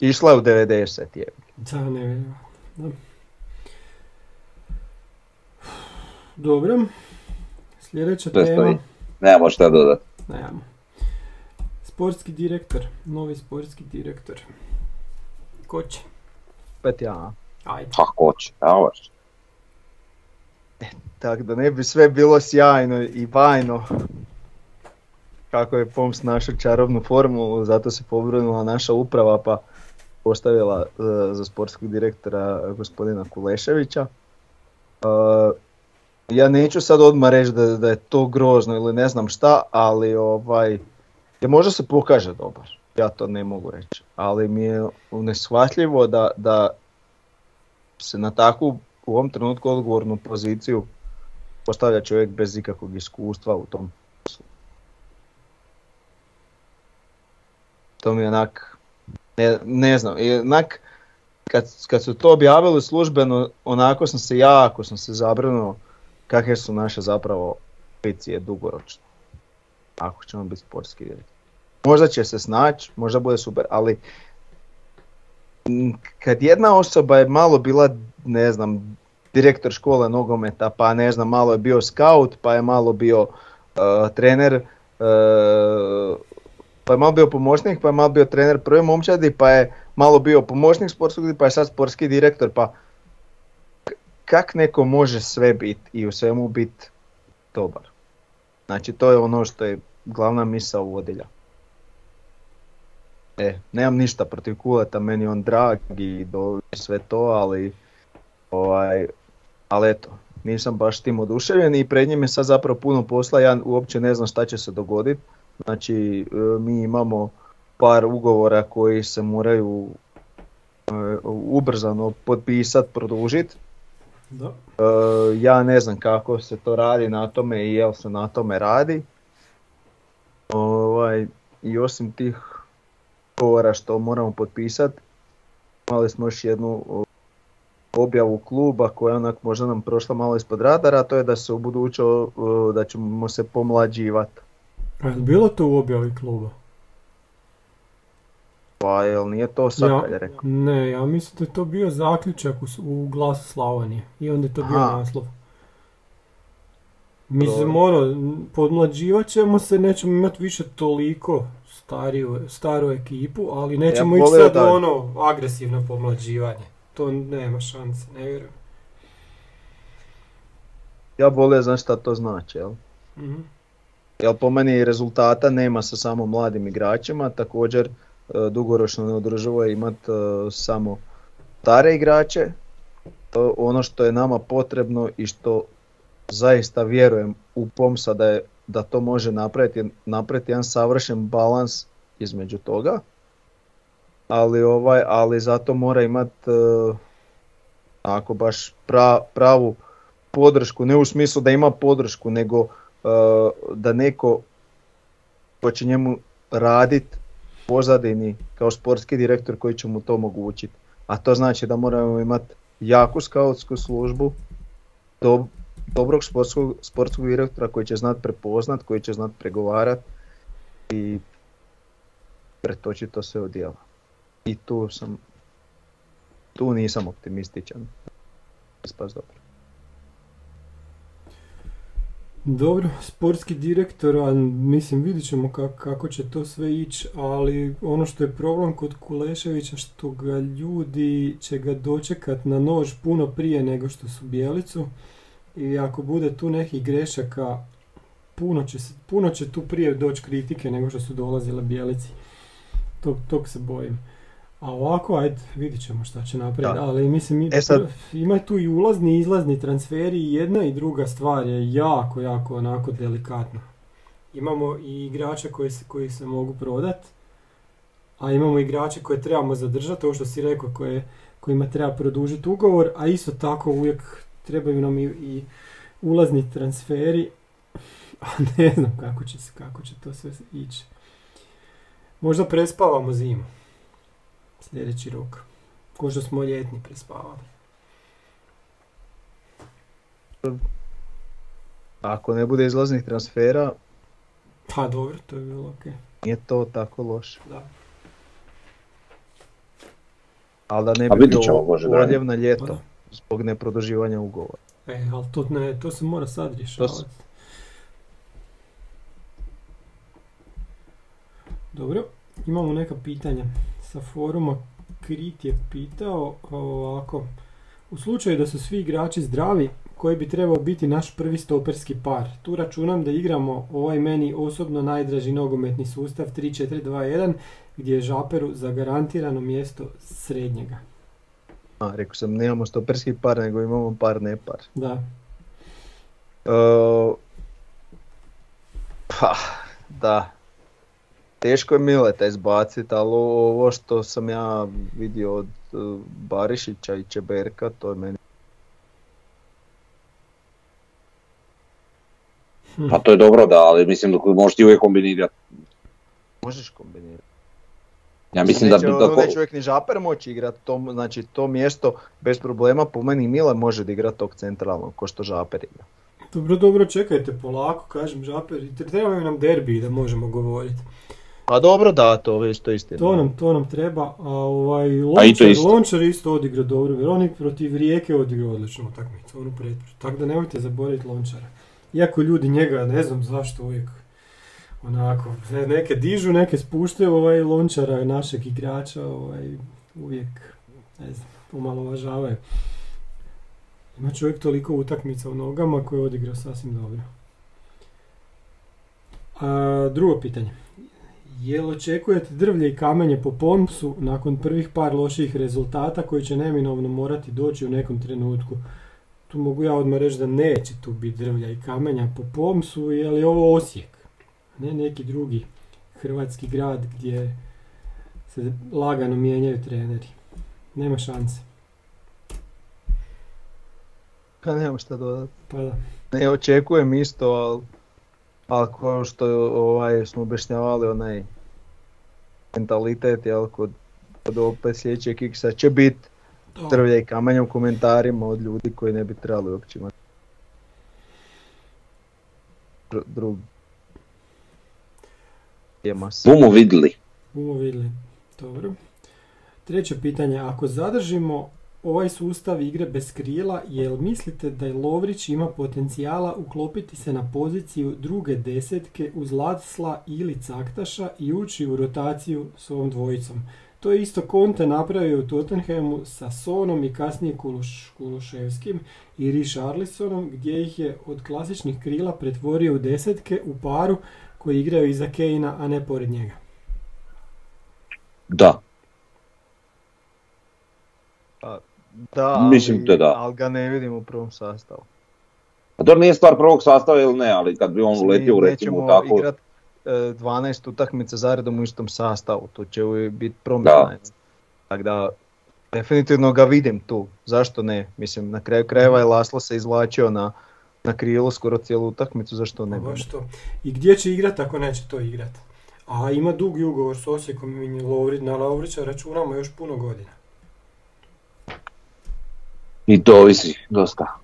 Išla je u 90 je. Da, nevjerovatno. Da. Dobro. Sljedeća tema. Nemamo šta dodati. Nemamo. Sportski direktor, novi sportski direktor. Ko će? Opet ja. Ajde. Pa ko će, evo. Tako da ne bi sve bilo sjajno i bajno kako je POMS našu čarobnu formulu, zato se pobrinula naša uprava pa postavila e, za sportskog direktora gospodina Kuleševića. E, ja neću sad odmah reći da, da je to grozno ili ne znam šta, ali ovaj, je možda se pokaže dobar, ja to ne mogu reći, ali mi je neshvatljivo da, da se na takvu u ovom trenutku odgovornu poziciju postavlja čovjek bez ikakvog iskustva u tom poslu. To mi je onak, ne, ne znam, onak, kad, kad su to objavili službeno, onako sam se jako sam se zabrinuo kakve su naše zapravo ambicije dugoročno. Ako ćemo biti sportski direktor. Možda će se snaći, možda bude super, ali kad jedna osoba je malo bila, ne znam, direktor škole nogometa, pa ne znam, malo je bio scout, pa je malo bio uh, trener, uh, pa je malo bio pomoćnik, pa je malo bio trener prve momčadi, pa je malo bio pomoćnik sportskog, pa je sad sportski direktor, pa kak neko može sve biti i u svemu biti dobar? Znači to je ono što je glavna misa vodilja. E, nemam ništa protiv Kuleta, meni on drag i do sve to, ali ovaj, ali eto, nisam baš tim oduševljen i pred njim je sad zapravo puno posla, ja uopće ne znam šta će se dogoditi. Znači, e, mi imamo par ugovora koji se moraju e, ubrzano potpisati, produžiti. Da. E, ja ne znam kako se to radi na tome i jel se na tome radi. Ovaj, I osim tih ugovora što moramo potpisati, imali smo još jednu objavu kluba koja onak možda nam prošla malo ispod radara, a to je da se u buduće da ćemo se pomlađivati. A je bilo to u objavi kluba? Pa jel nije to Sakalj rekao? ne, ja mislim da je to bio zaključak u, u glasu Slavonije i onda je to bio Aha. naslov. Mislim, ono, podmlađivat ćemo se, nećemo imati više toliko stariju, staru ekipu, ali nećemo Ja ići sad da- ono agresivno pomlađivanje. To nema šanse, ne vjerujem. Ja bolje znam šta to znači, jel? Mhm. Jel po meni rezultata nema sa samo mladim igračima, također e, dugoročno neodrživo je imati samo stare igrače. E, Ono što je nama potrebno i što zaista vjerujem u Pomsa da, je, da to može napraviti, napraviti jedan savršen balans između toga. Ali ovaj, ali zato mora imati ako baš pra- pravu podršku, ne u smislu da ima podršku, nego e, da neko ko će njemu radit u pozadini kao sportski direktor koji će mu to omogućiti. A to znači da moramo imati jaku skautsku službu, dob- dobrog sportskog, sportskog direktora koji će znat prepoznat, koji će znat pregovarat i pretočiti to sve u. I tu sam, tu nisam optimističan. Ispas dobro. Dobro, sportski direktor, mislim vidit ćemo kako, kako će to sve ići, ali ono što je problem kod Kuleševića što ga ljudi će ga dočekat na nož puno prije nego što su Bijelicu i ako bude tu nekih grešaka puno će, se, puno će tu prije doći kritike nego što su dolazile Bijelici. Tog, tog se bojim. A ovako, ajde, vidit ćemo šta će napraviti, ali mislim E sad- ima tu i ulazni i izlazni transferi i jedna i druga stvar je jako, jako onako delikatna. Imamo i igrače koji se, koji se mogu prodat, a imamo igrače koje trebamo zadržati, ovo što si rekao, koje, kojima treba produžiti ugovor, a isto tako uvijek trebaju nam i, i ulazni transferi, a ne znam kako će, se, kako će to sve ići. Možda prespavamo zimu. Sljedeći rok. Ko što smo ljetni prespavali. Ako ne bude izlaznih transfera, Pa dobro, to je bilo ok. nije to tako loše. Da. Ali da ne bi bilo odljev na Pa ljeto da. Zbog neproduživanja ugovora. E, ali to, ne, to se mora sad rješavati. Dobro, imamo neka pitanja sa foruma. Krit je pitao ovako. U slučaju da su svi igrači zdravi, koji bi trebao biti naš prvi stoperski par. Tu računam da igramo ovaj meni osobno najdraži nogometni sustav 3-4-2-1 gdje je Žaperu zagarantirano mjesto srednjega. A, rekao sam, nemamo stoperski par, nego imamo par ne par. Da. E, pa, da. Teško je Mileta izbaciti, ali ovo što sam ja vidio od e, Barišića i Čeberka, to je meni Pa to je dobro da, ali mislim da možeš ti uvijek kombinirati. Možeš kombinirati. Ja mislim da, neće, da, ono neće uvijek ni Žaper moći igrati, to, znači to mjesto bez problema po meni Mile može da igra tog centralnog, ko što Žaper igra. Dobro, dobro, čekajte polako, kažem Žaper. Trebaju nam derbi da možemo govoriti. Pa dobro da, to je isto istina. To nam, to nam treba, a ovaj to Lončar, isto. Lončar isto odigrao dobro, jer on je protiv Rijeke odigrao odličnu utakmicu, onu pretporu. Tako da nemojte zaboraviti Lončara. Iako ljudi njega, ne znam zašto uvijek onako, ne- neke dižu, neke spuštaju ovaj Lončara, našeg igrača, ovaj, uvijek, ne znam, omalovažavaju. Ima čovjek toliko utakmica u nogama je odigrao sasvim dobro. A, drugo pitanje. Jel očekujete drvlje i kamenje po Pomsu nakon prvih par loših rezultata koji će neminovno morati doći u nekom trenutku? Tu mogu ja odmah reći da neće tu biti drvlja i kamenja po Pomsu, je ovo Osijek, ne neki drugi hrvatski grad gdje se lagano mijenjaju treneri. Nema šanse. Pa nemam šta dodati. Pa da. Ne očekujem isto, ali, ali kao što ovaj, smo objašnjavali onaj mentalitet, jel, kod, kod opet sljedećeg X-a će biti To. drvlja i kamenja u komentarima od ljudi koji ne bi trebali uopće imati dru- drugi. Bumo vidjeli. Bumo vidjeli. Dobro. Treće pitanje. Ako zadržimo ovaj sustav igre bez krila, jel mislite da je Lovrić ima potencijala uklopiti se na poziciju druge desetke uz Lasla ili Caktaša i ući u rotaciju s ovom dvojicom? To je isto Conte napravio u Tottenhamu sa Sonom i kasnije Kuluš, Kuluševskim i Richarlisonom gdje ih je od klasičnih krila pretvorio u desetke u paru koji igraju iza Keina, a ne pored njega. Da, Da, Mislim ali- da da. Ali ga ne vidim u prvom sastavu. a to nije stvar prvog sastava ili ne, ali kad bi on uletio u recimo Nećemo tako... igrat e, 12 utakmica zaredom u istom sastavu, tu će uvijek biti promjena. Tako da, definitivno ga vidim tu, zašto ne? Mislim, na kraju krajeva je Laslo se izvlačio na, na krilo skoro cijelu utakmicu, zašto ne? Baš to. I gdje će igrat ako neće to igrat? A ima dugi ugovor s Osijekom i Lovri, na Lovrića računamo još puno godina. I to ovisi dosta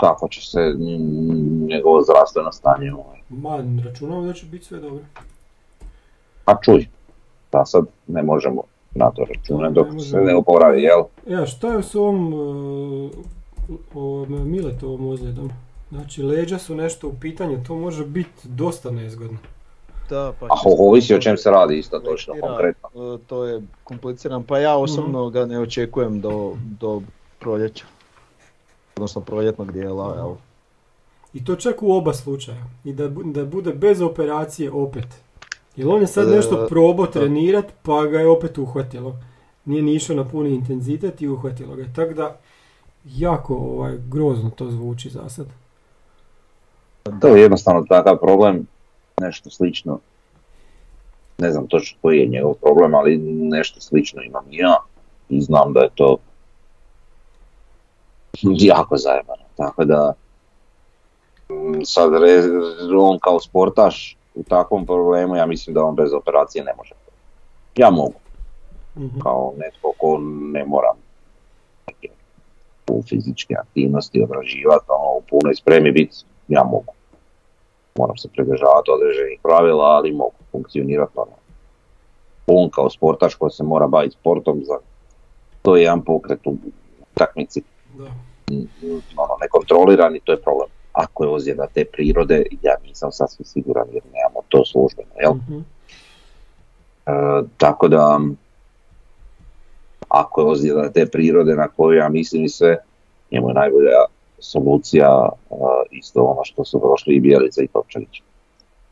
kako će se njegovo zdravstveno stanje. ovaj. Ma, računamo da će biti sve dobro. A čuj, da sad ne možemo na to računati dok Ne se ne oporavi, jel? E, a šta je s ovom, uh, ovom Miletovom ozljedom? Znači, leđa su nešto u pitanju, to može biti dosta nezgodno. Da, pa A ovisi o čem se radi isto točno, konkretno. e, To je komplicirano, pa ja osobno ga ne očekujem do, do proljeća. Odnosno proljetnog dijela, jel? I to čak u oba slučaja. I da, da bude bez operacije opet. Jer on je sad E, nešto probao da. trenirat, pa ga je opet uhvatilo. Nije ni išao na puni intenzitet i uhvatilo ga. Tako da, jako ovaj, grozno to zvuči za sad. To je jednostavno takav problem, nešto slično. Ne znam točno koji je njegov problem, ali nešto slično imam ja. I znam da je to jako zajebano. Tako da mm, sad on kao sportaš u takvom problemu, ja mislim da on bez operacije ne može. Ja mogu, Mhm. kao netko ko ne moram neke u fizičke aktivnosti odraživati, ono, u punoj spremi biti, ja mogu. Moram se pridržavati određenih pravila, ali mogu funkcionirati normalno. On kao sportaš koji se mora baviti sportom, za to je jedan pokret u utakmici Da. mm, ono, nekontroliran i to je problem. Ako je ozljeda te prirode, ja nisam sasvim siguran jer nemamo to službeno, jel? Mhm. tako da, ako je ozljeda te prirode na koju ja mislim i sve, njemu je najbolja solucija isto ono što su prošli i Bijelica i Topčagić.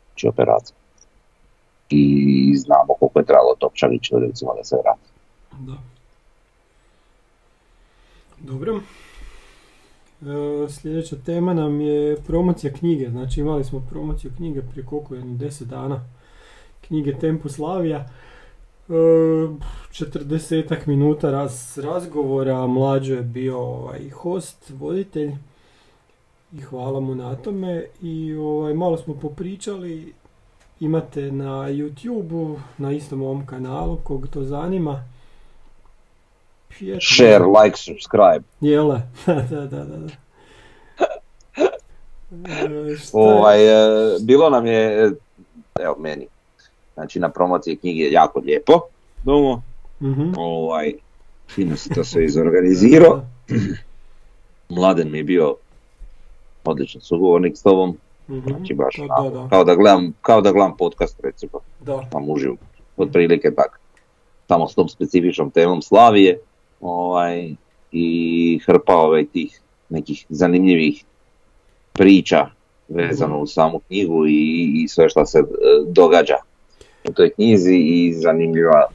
Znači operacija. I znamo koliko je trebalo Topčagić recimo da se vrati. Da. Dobro. E, sljedeća tema nam je promocija knjige. Znači imali smo promociju knjige prije koliko jedno deset dana. Knjige Tempus Slavija. 40 e, minuta raz, razgovora, mlađo je bio ovaj, host, voditelj i hvala mu na tome i ovaj, malo smo popričali, imate na youtube na istom ovom kanalu, kog to zanima. Share, like, subscribe. Jele, da, da, da. da. E, ovaj, e, bilo nam je, evo meni, znači na promociji knjige jako lijepo, domo, mm ovaj, fino se to sve izorganizirao, Mladen mi je bio odličan sugovornik s tobom, mm znači baš da, da. Kao, da gledam, kao da gledam podcast recimo, da. tam uživ, otprilike tak, samo s tom specifičnom temom Slavije, ovaj, i hrpa ovaj tih nekih zanimljivih priča vezano u samu knjigu i, i sve što se e, događa u toj knjizi i zanimljiva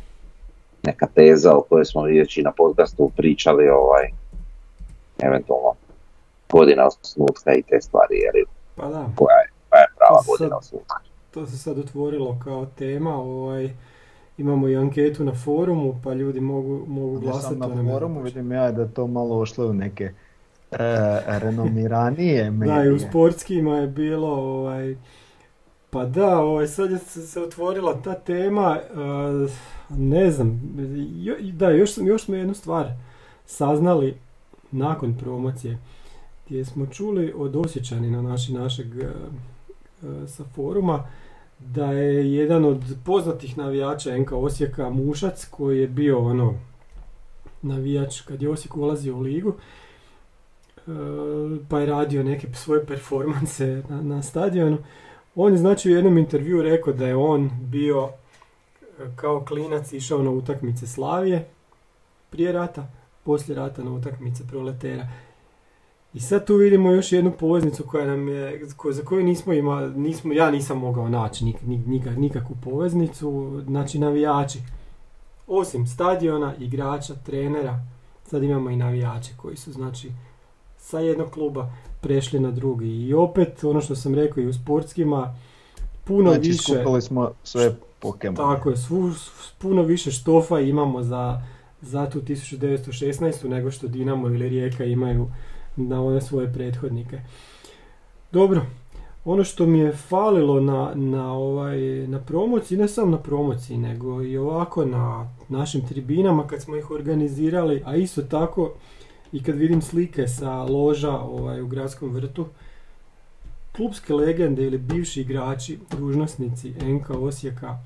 neka teza o kojoj smo već i na podcastu pričali ovaj, eventualno godina osnutka i te stvari, jer pa da. koja je, koja je prava to godina osnutka. To se sad otvorilo kao tema, ovaj, imamo i anketu na forumu, pa ljudi mogu, mogu glasati. na forumu vidim ja da to malo ošlo u neke e, renomiranije medije. Da, i u sportskima je bilo ovaj, pa da, ovaj, sad je se otvorila ta tema, uh, ne znam, da, još, još smo jednu stvar saznali nakon promocije, gdje smo čuli od osjećanina naši, našeg uh, sa foruma, da je jedan od poznatih navijača NK Osijeka Mušac, koji je bio ono navijač kad je Osijek ulazio u ligu, pa je radio neke svoje performanse na, na stadionu, on je znači u jednom intervju rekao da je on bio e, kao klinac išao na utakmice Slavije prije rata, poslije rata na utakmice proletera. I sad tu vidimo još jednu poveznicu koja nam je, za koju nismo imali, nismo, ja nisam mogao naći nik, nik, nikakvu poveznicu, znači navijači. Osim stadiona, igrača, trenera, sad imamo i navijače koji su znači sa jednog kluba prešli na drugi. I opet, ono što sam rekao i u sportskima, puno znači, više... skupili smo sve Pokemon. Tako je, svu, puno više štofa imamo za, za tu 1916. nego što Dinamo ili Rijeka imaju na one svoje prethodnike. Dobro, ono što mi je falilo na, na, ovaj, na promociji, ne samo na promociji, nego i ovako na našim tribinama kad smo ih organizirali, a isto tako i kad vidim slike sa loža ovaj, u gradskom vrtu, klubske legende ili bivši igrači, dužnosnici NK Osijeka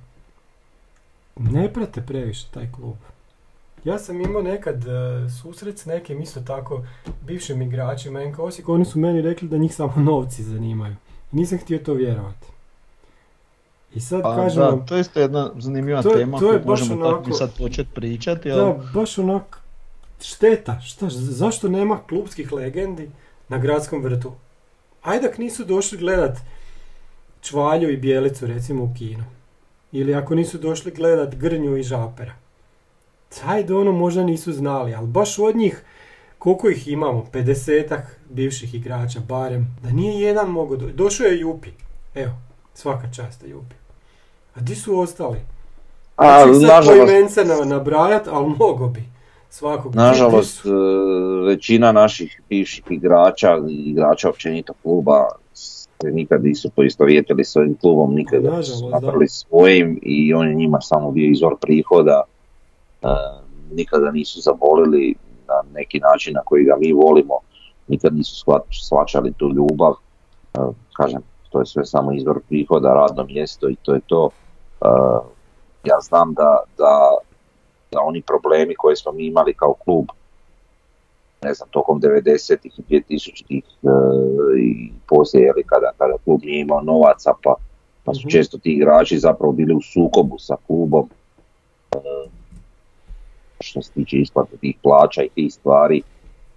ne prate previše taj klub. Ja sam imao nekad uh, susret s nekim isto tako bivšim igračima NK Osijeka, oni su meni rekli da njih samo novci zanimaju. Nisam htio to vjerovati. I sad pa, kažem da, to je isto jedna zanimljiva to, tema to je možemo onako, sad početi pričati. Ali... Da, baš onako šteta, šta, zašto nema klubskih legendi na gradskom vrtu? Ajde ak nisu došli gledat Čvalju i Bijelicu recimo u kinu. Ili ako nisu došli gledat Grnju i Žapera. Ajde ono možda nisu znali, ali baš od njih koliko ih imamo, 50 bivših igrača barem, da nije jedan mogao doći. Došao je Jupi, evo, svaka časta Jupi. A di su ostali? A, znači, sad nažalost... nabrajat, ali mogo bi svakog. Nažalost, e, većina naših bivših igrača i igrača općenito kluba se nikad nisu poistovjetili s ovim klubom, nikad su napravili svojim i on je njima samo bio izvor prihoda. E, nikada nisu zabolili na neki način na koji ga mi volimo, nikad nisu shvaćali tu ljubav. E, kažem, to je sve samo izvor prihoda, radno mjesto i to je to. ja znam da, da da oni problemi koje smo mi imali kao klub ne znam, tokom 90-ih i 2000-ih e, i poslije, jeli, kada, klub nije imao novaca, pa, pa su mhm. često ti igrači zapravo bili u sukobu sa klubom, što se tiče isplate tih plaća i tih stvari,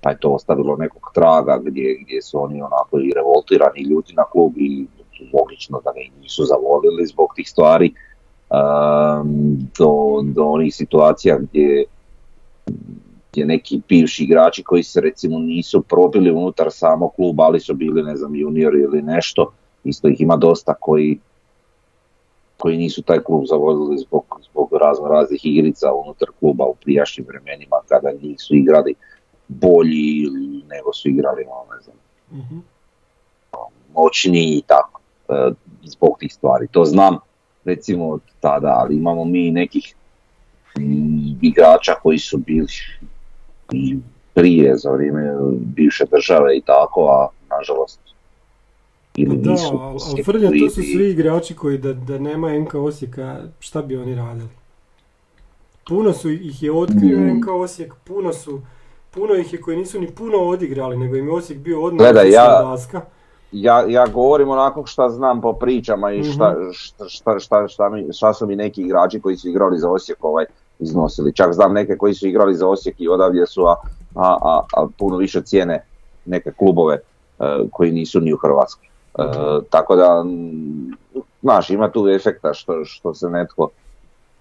pa je to ostavilo nekog traga gdje, gdje su oni onako i revoltirani i ljuti na klub i logično da ga i nisu zavolili zbog tih stvari do, do onih situacija gdje gdje neki bivši igrači koji se recimo nisu probili unutar samog kluba, ali su bili ne znam juniori ili nešto, isto ih ima dosta koji koji nisu taj klub zavodili zbog, zbog razno raznih igrica unutar kluba u prijašnjim vremenima kada nisu igrali bolji nego su igrali ono, ne znam, Mhm. moćniji i tako, e, zbog tih stvari. To znam recimo od tada, ali imamo mi nekih igrača koji su bili i prije za vrijeme bivše države i tako, a nažalost ili Da, nisu ali Frnja, to su svi igrači koji da, da nema NK Osijeka, šta bi oni radili? Puno su ih je otkrio Mm. NK Osijek, puno su, puno ih je koji nisu ni puno odigrali, nego im je Osijek bio odmah Gledaj, ja- daska. Ja, ja govorim onako šta znam po pričama i šta, Mhm. šta, šta, šta, šta, mi, šta su mi neki igrači koji su igrali za Osijek ovaj, iznosili. Čak znam neke koji su igrali za Osijek i odavdje su, a, a, a, a puno više cijene neke klubove e, koji nisu ni u Hrvatskoj. E, tako da, znaš, ima tu efekta što, što se netko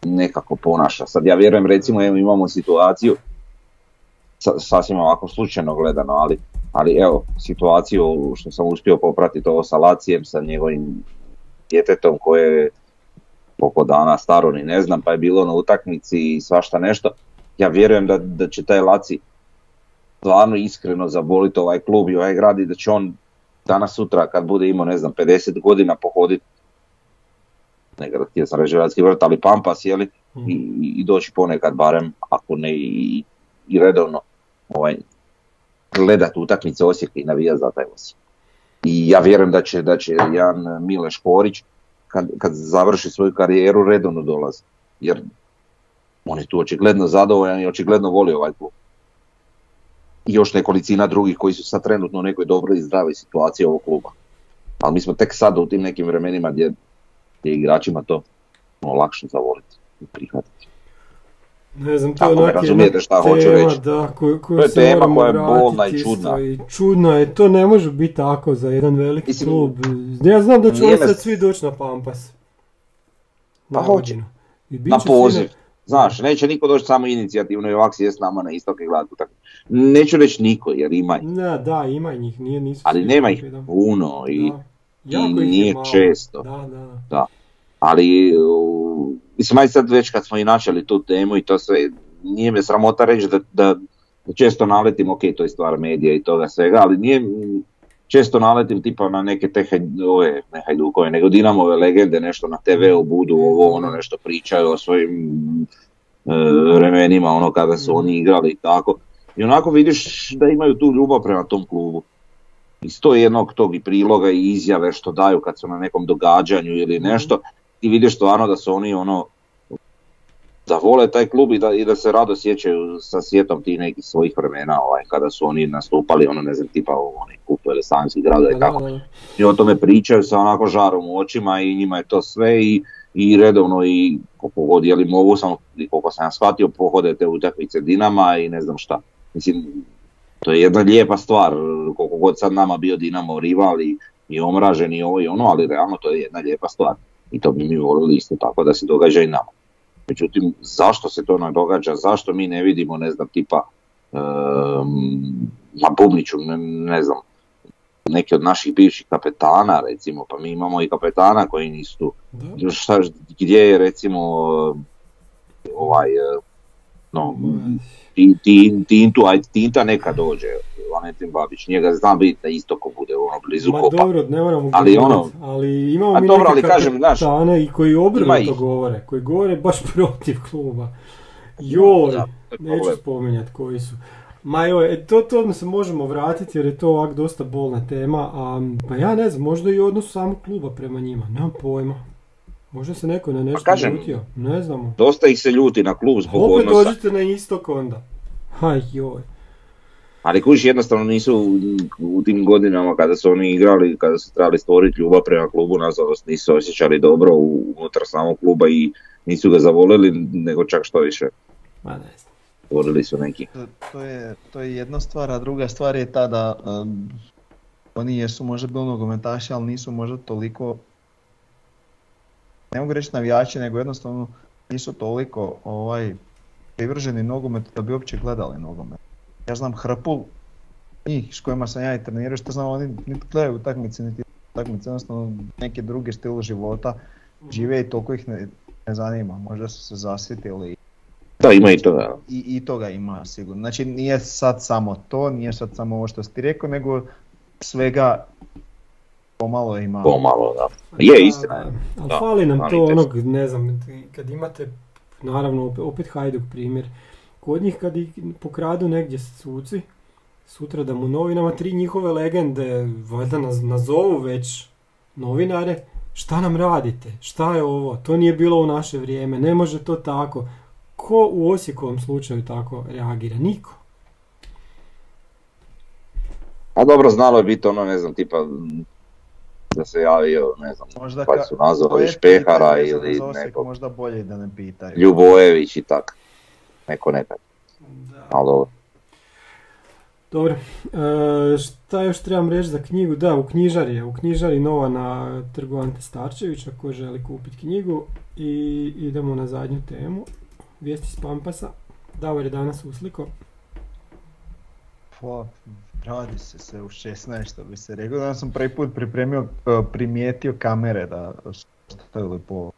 nekako ponaša. Sad ja vjerujem recimo evo, imamo situaciju sa- sasvim ovako slučajno gledano, ali, ali evo situaciju što sam uspio popratiti ovo sa Lacijem, sa njegovim djetetom koje je koliko dana staro ni ne znam, pa je bilo na utakmici i svašta nešto. Ja vjerujem da, da će taj Laci stvarno iskreno zaboliti ovaj klub i ovaj grad i da će on danas sutra kad bude imao ne znam 50 godina pohoditi nekada htio sam reći gradski vrt, ali Pampas, jeli, Mhm. i, i doći ponekad barem, ako ne i, i redovno, ovaj, gledat utakmice Osijeka i navijat za taj Osijek. I ja vjerujem da će, da će jedan Mile Škorić, kad, kad završi svoju karijeru, redovno dolazi. Jer on je tu očigledno zadovoljan i očigledno voli ovaj klub. I još nekolicina drugih koji su sad trenutno u nekoj dobroj i zdravoj situaciji ovog kluba. Ali mi smo tek sad u tim nekim vremenima gdje, gdje je igračima to ono, lakše zavoliti i prihvatiti. Ne znam, to je Ako me razumijete šta hoću tema, reći. Da, koju, koju To je tema koja je bolna i čudna. I čudna je, to ne može biti tako za jedan veliki Mislim, klub. Ja znam da će nije oni sad svi doći na Pampas. Pa Na hoće. I na poziv. Znaš, neće niko doći samo inicijativno i ovak sjest nama na istok i gledati. Neću reći niko jer ima ih, Ne, da, ima njih, nije, nisu ali nema ih puno i Da. Jako ih je nije malo. često. Da, da, da. Ali mislim aj sad već kad smo i načeli tu temu i to sve, nije me sramota reći da, da, da često naletim, ok, to je stvar medija i toga svega, ali nije, često naletim tipa na neke te ove, ne hajdukove, nego Dinamove legende, nešto na TV-u budu, ovo ono nešto pričaju o svojim e, vremenima, ono kada su oni igrali i tako. I onako vidiš da imaju tu ljubav prema tom klubu. Iz to jednog tog i priloga i izjave što daju kad su na nekom događanju ili nešto, ti vidiš stvarno da su oni ono da vole taj klub i da, i da se rado sjećaju sa sjetom tih nekih svojih vremena ovaj, kada su oni nastupali, ono ne znam, tipa u onih kupu ili Sanskih grada i tako. I o tome pričaju sa onako žarom u očima i njima je to sve i, i redovno i koliko god je li mogu sam, i koliko sam ja shvatio, pohode te utakmice Dinama i ne znam šta. Mislim, to je jedna lijepa stvar, koliko god sad nama bio Dinamo rival i, i omražen i ovo i ono, ali realno to je jedna lijepa stvar. I to bi mi volili isto tako da se događa i nama. Međutim, zašto se to ne događa, zašto mi ne vidimo, ne znam, tipa em, na Bubniću, ne, ne znam, neki od naših bivših kapetana, recimo, pa mi imamo i kapetana koji nisu tu. Da. Šta, gdje je recimo ovaj, eh, no, ti, ti, aj Tinta neka dođe, Valentin Babić, njega zna biti da istoko bude ono blizu Ma kopa. dobro, ne moramo Ali ono- ali imamo A mi dobro, ali kažem, znaš, i koji obrnuto govore, koji govore baš protiv kluba. Joj, Da, neću problem. spominjat koji su. Ma joj, e, to, to se možemo vratiti jer je to ovak dosta bolna tema, a pa ja ne znam, možda i odnos samog kluba prema njima, nemam pojma. Možda se neko na nešto Pa kažem, ljutio, ne znamo. Dosta ih se ljuti na klub zbog Opet odnosa. dođite na istok onda. Aj joj. Ali kući jednostavno nisu u, u tim godinama kada su oni igrali, kada su trebali stvoriti ljubav prema klubu, nažalost nisu osjećali dobro u- unutar samog kluba i nisu ga zavolili, nego čak što više. Ma ne. Stvorili su neki. To, to je, to je jedna stvar, a druga stvar je ta da um, oni jesu možda bili nogometaši, ali nisu možda toliko, ne mogu reći navijači, nego jednostavno nisu toliko ovaj, privrženi nogometu da bi uopće gledali nogomet. Ja znam hrpu njih s kojima sam ja i trenirao, što znam oni niti gledaju utakmice, niti utakmice, jednostavno neki drugi stil života žive i toliko ih ne, ne zanima. Možda su se zasjetili Da, ima i toga. i, i toga ima sigurno. Znači nije sad samo to, nije sad samo ovo što si ti rekao, nego svega pomalo ima. Pomalo, da. Je, istina. Ali fali nam to onog, ne znam, kad imate, naravno opet, opet Hajduk primjer, kod njih kad ih pokradu negdje suci, sutra da mu novinama tri njihove legende, valjda naz, nazovu već novinare, šta nam radite, šta je ovo, to nije bilo u naše vrijeme, ne može to tako. Ko u Osijekovom slučaju tako reagira? Niko. A dobro, znalo je biti ono, ne znam, tipa da se javio, ne znam, Možda pa su nazvali Špehara ili nekog Možda bolje i da ne pitaju. Ljubojević i tak. Neko nekad, ali dobro. Dobro, e, šta još trebam reći za knjigu? Da, u knjižari je, u knjižari nova na trgu Ante Starčevića ko želi kupiti knjigu i idemo na zadnju temu, vijesti s Pampasa. Davor je danas usliko. Pa, radi se sve u 16 što bi se rekao. Danas sam prvi put pripremio, e, primijetio kamere da su stavili po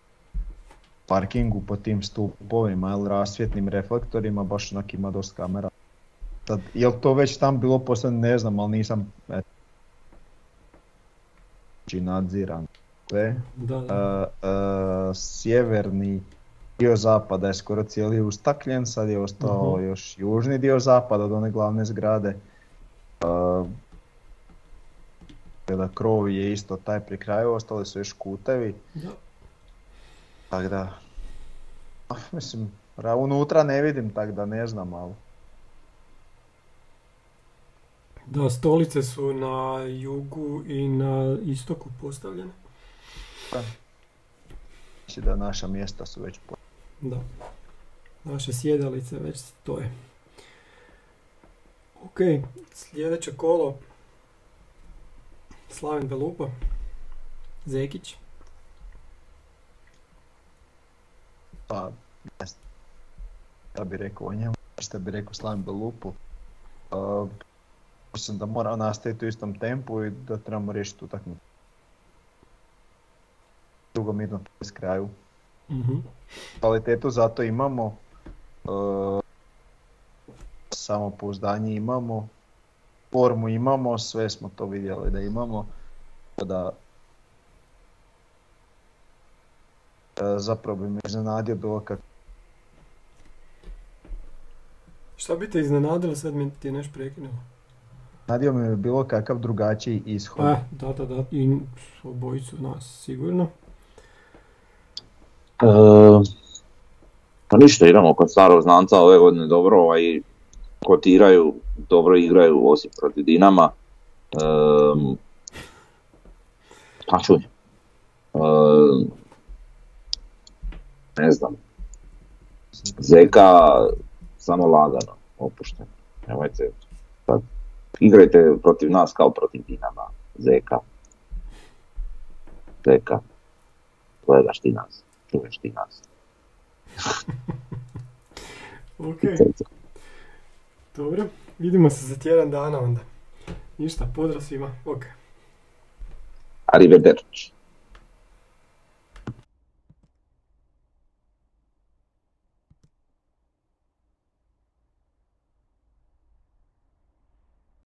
parkingu, po tim stupovima, ili rasvjetnim reflektorima, baš onak ima dosta kamera. Sad, jel to već tam bilo poslije, ne znam, ali nisam eto, znači nadziran sve. Da, da. E, e, sjeverni dio zapada je skoro cijeli ustakljen, sad je ostao Mhm. još južni dio zapada od one glavne zgrade. E, da krov je isto taj pri kraju, ostali su još kutevi, Da. Tako da, ah, mislim, ra- unutra ne vidim, tako da ne znam, ali Da, stolice su na jugu i na istoku postavljene. znači da naša mjesta su već po... Da. Naše sjedalice već stoje. Ok, sljedeće kolo. Slaven Belupa. Zekić. Pa, ne znam. Ja bih rekao o njemu, što bi rekao Slaven Belupu. Uh, mislim da mora nastaviti u istom tempu i da trebamo riješiti utakmicu. Drugo midno s kraju. Mhm. Kvalitetu zato imamo. Uh, samopouzdanje imamo. Formu imamo, sve smo to vidjeli da imamo. Da, e, zapravo bi me iznenadio bilo kak Šta bi te iznenadilo, sad mi ti je nešto prekinulo. Nadio mi je bilo kakav drugačiji ishod. E, da, da, da, i obojicu nas sigurno. E, pa ništa, idemo kod starog znanca ove godine dobro, ovaj, kotiraju, dobro igraju osim protiv Dinama. Um, pa čuj. Ehm, ne znam, Zeka samo lagano, opušteno. Nemojte sad, igrajte protiv nas kao protiv Dinama, Zeka. Zeka, gledaš ti nas, čuješ ti nas. Ok, dobro. Vidimo se za tjedan dana onda. Ništa, pozdrav svima. Ok. Arrivederci.